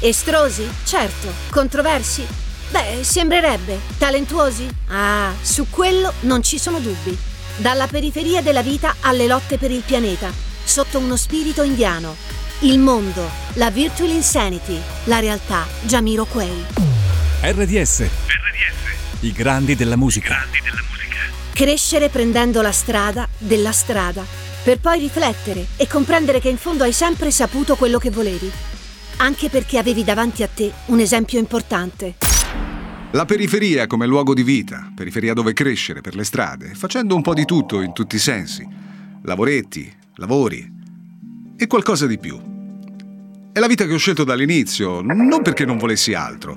Estrosi? Certo. Controversi? Beh, sembrerebbe. Talentuosi? Ah, su quello non ci sono dubbi. Dalla periferia della vita alle lotte per il pianeta, sotto uno spirito indiano. Il mondo, la virtual insanity, la realtà, Jamiro Quay. RDS. RDS. I grandi della musica. I grandi della musica. Crescere prendendo la strada della strada, per poi riflettere e comprendere che in fondo hai sempre saputo quello che volevi. Anche perché avevi davanti a te un esempio importante. La periferia come luogo di vita, periferia dove crescere per le strade, facendo un po' di tutto in tutti i sensi. Lavoretti, lavori e qualcosa di più. È la vita che ho scelto dall'inizio, non perché non volessi altro.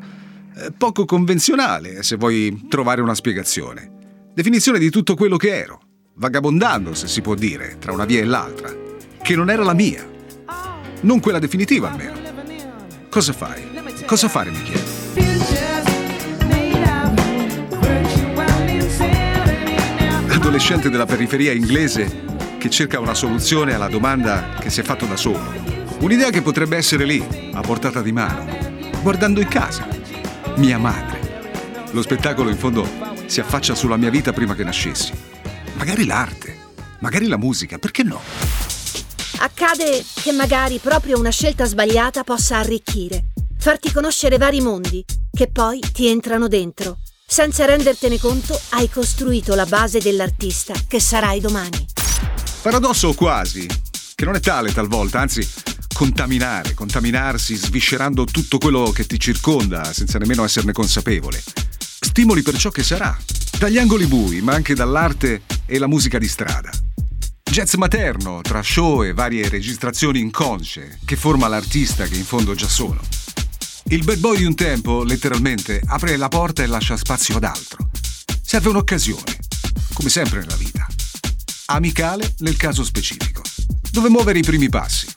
È poco convenzionale, se vuoi trovare una spiegazione. Definizione di tutto quello che ero, vagabondando, se si può dire, tra una via e l'altra, che non era la mia. Non quella definitiva almeno. Cosa fai? Cosa fare, mi chiedo? adolescente della periferia inglese che cerca una soluzione alla domanda che si è fatto da solo. Un'idea che potrebbe essere lì, a portata di mano, guardando in casa. Mia madre. Lo spettacolo in fondo si affaccia sulla mia vita prima che nascessi. Magari l'arte, magari la musica, perché no? Accade che magari proprio una scelta sbagliata possa arricchire, farti conoscere vari mondi, che poi ti entrano dentro senza rendertene conto, hai costruito la base dell'artista che sarai domani. Paradosso quasi, che non è tale talvolta, anzi, contaminare, contaminarsi, sviscerando tutto quello che ti circonda senza nemmeno esserne consapevole. Stimoli per ciò che sarà, dagli angoli bui, ma anche dall'arte e la musica di strada. Jazz materno, tra show e varie registrazioni inconsce, che forma l'artista che in fondo già sono. Il bad boy di un tempo, letteralmente, apre la porta e lascia spazio ad altro. Serve un'occasione, come sempre nella vita. Amicale nel caso specifico, dove muovere i primi passi.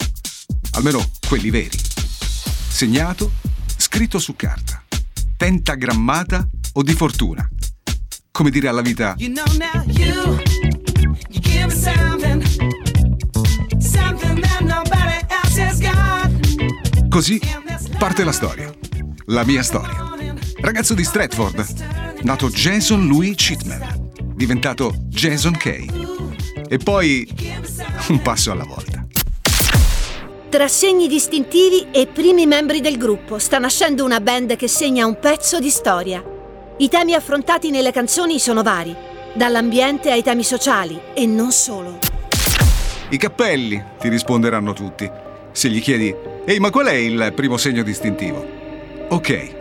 Almeno quelli veri. Segnato, scritto su carta. Pentagrammata o di fortuna. Come dire alla vita... You know now, you, you Così parte la storia. La mia storia. Ragazzo di Stratford, nato Jason Louis Chitman, diventato Jason Kay. E poi un passo alla volta. Tra segni distintivi e primi membri del gruppo sta nascendo una band che segna un pezzo di storia. I temi affrontati nelle canzoni sono vari, dall'ambiente ai temi sociali e non solo. I cappelli, ti risponderanno tutti. Se gli chiedi Ehi, ma qual è il primo segno distintivo? Ok,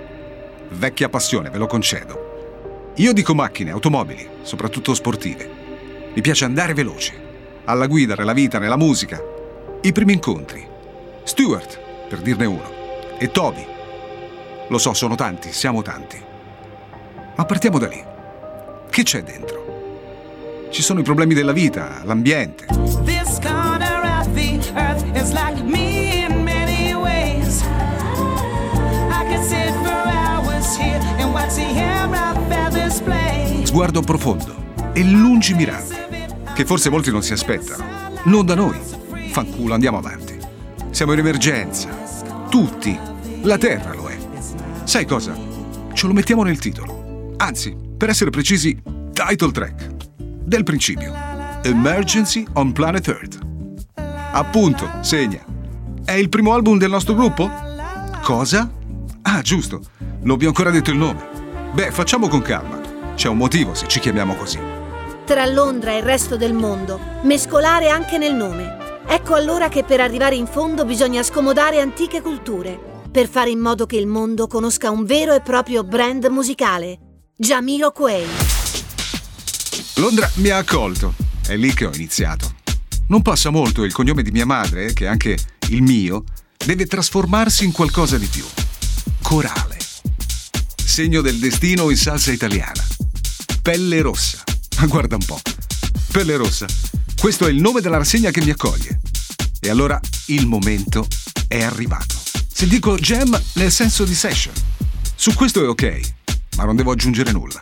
vecchia passione, ve lo concedo. Io dico macchine, automobili, soprattutto sportive. Mi piace andare veloce, alla guida, nella vita, nella musica. I primi incontri. Stuart, per dirne uno, e Toby. Lo so, sono tanti, siamo tanti. Ma partiamo da lì. Che c'è dentro? Ci sono i problemi della vita, l'ambiente. This corner of the earth is like me. Sguardo profondo e lungimirante, che forse molti non si aspettano. Non da noi. Fanculo, andiamo avanti. Siamo in emergenza. Tutti. La Terra lo è. Sai cosa? Ce lo mettiamo nel titolo. Anzi, per essere precisi, title track. Del principio. Emergency on Planet Earth. Appunto, segna. È il primo album del nostro gruppo? Cosa? Ah, giusto. Non vi ho ancora detto il nome. Beh, facciamo con calma. C'è un motivo se ci chiamiamo così. Tra Londra e il resto del mondo, mescolare anche nel nome. Ecco allora che per arrivare in fondo bisogna scomodare antiche culture, per fare in modo che il mondo conosca un vero e proprio brand musicale. Jamiro Quay. Londra mi ha accolto. È lì che ho iniziato. Non passa molto il cognome di mia madre, che è anche il mio, deve trasformarsi in qualcosa di più. Corale segno del destino in salsa italiana. Pelle rossa. Guarda un po'. Pelle rossa. Questo è il nome della rassegna che mi accoglie. E allora il momento è arrivato. Se dico jam nel senso di session. Su questo è ok, ma non devo aggiungere nulla.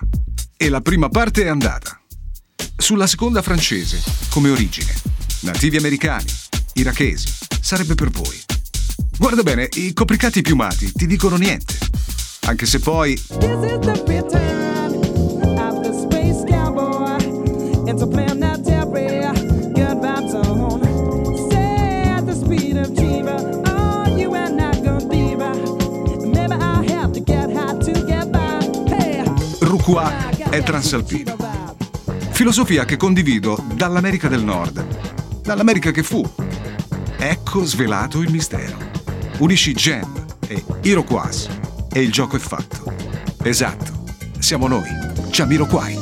E la prima parte è andata. Sulla seconda francese, come origine. Nativi americani, irachesi, sarebbe per voi. Guarda bene, i copricati piumati ti dicono niente. Anche se poi... Ruqua è transalpino. Filosofia che condivido dall'America del Nord, dall'America che fu. Ecco svelato il mistero. Unisci Jam e Iroquois e il gioco è fatto. Esatto, siamo noi, Jamiroquai.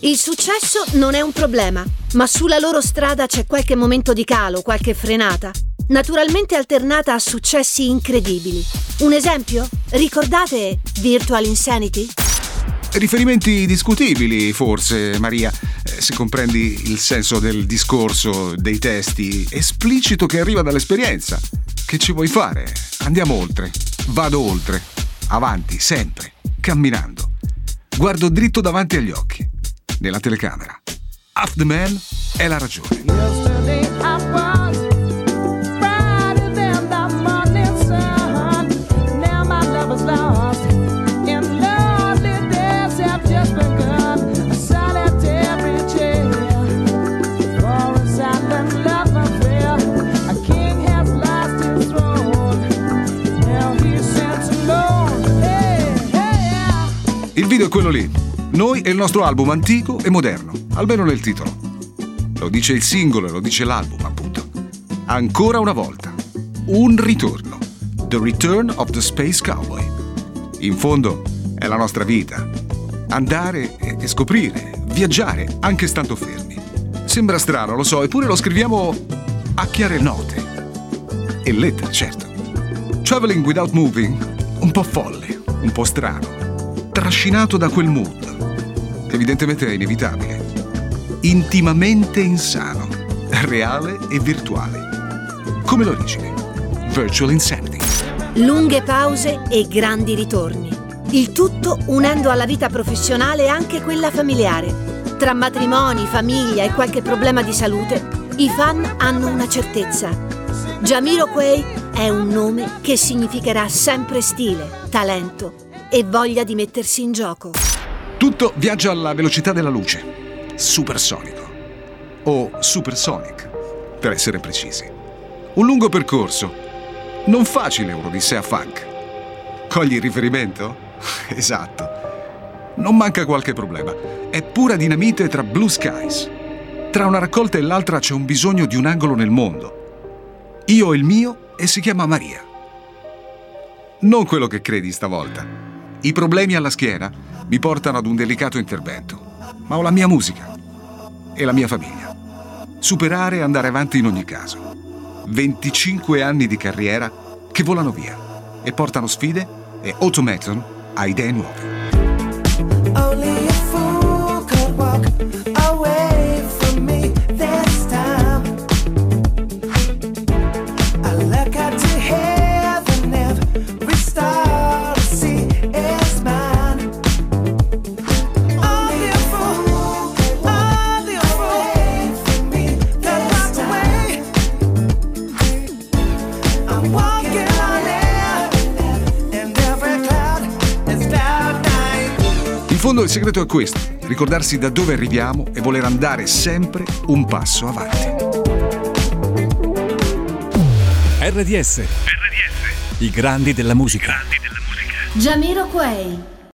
Il successo non è un problema, ma sulla loro strada c'è qualche momento di calo, qualche frenata, naturalmente alternata a successi incredibili. Un esempio? Ricordate Virtual Insanity? Riferimenti discutibili, forse, Maria, eh, se comprendi il senso del discorso, dei testi, esplicito che arriva dall'esperienza. Che ci vuoi fare? Andiamo oltre. Vado oltre. Avanti, sempre. Camminando. Guardo dritto davanti agli occhi. Nella telecamera. Half the Man è la ragione. Il video è quello lì. Noi e il nostro album antico e moderno, almeno nel titolo. Lo dice il singolo lo dice l'album, appunto. Ancora una volta. Un ritorno. The Return of the Space Cowboy. In fondo è la nostra vita. Andare e scoprire, viaggiare, anche stando fermi. Sembra strano, lo so, eppure lo scriviamo a chiare note. E lettere, certo. Traveling without moving, un po' folle, un po' strano trascinato da quel mood. Evidentemente è inevitabile. Intimamente insano, reale e virtuale. Come l'origine. Virtual Insanity. Lunghe pause e grandi ritorni. Il tutto unendo alla vita professionale anche quella familiare. Tra matrimoni, famiglia e qualche problema di salute, i fan hanno una certezza. Jamiro Quay è un nome che significherà sempre stile, talento e voglia di mettersi in gioco. Tutto viaggia alla velocità della luce. Supersonico. O supersonic, per essere precisi. Un lungo percorso. Non facile un'odissea funk. Cogli il riferimento? esatto. Non manca qualche problema. È pura dinamite tra blue skies. Tra una raccolta e l'altra c'è un bisogno di un angolo nel mondo. Io ho il mio e si chiama Maria. Non quello che credi stavolta. I problemi alla schiena mi portano ad un delicato intervento, ma ho la mia musica e la mia famiglia. Superare e andare avanti in ogni caso. 25 anni di carriera che volano via e portano sfide e automaton a idee nuove. Fondo il segreto è questo, ricordarsi da dove arriviamo e voler andare sempre un passo avanti. RDS. RDS. I grandi della musica. I grandi della musica. Jamiro Quay.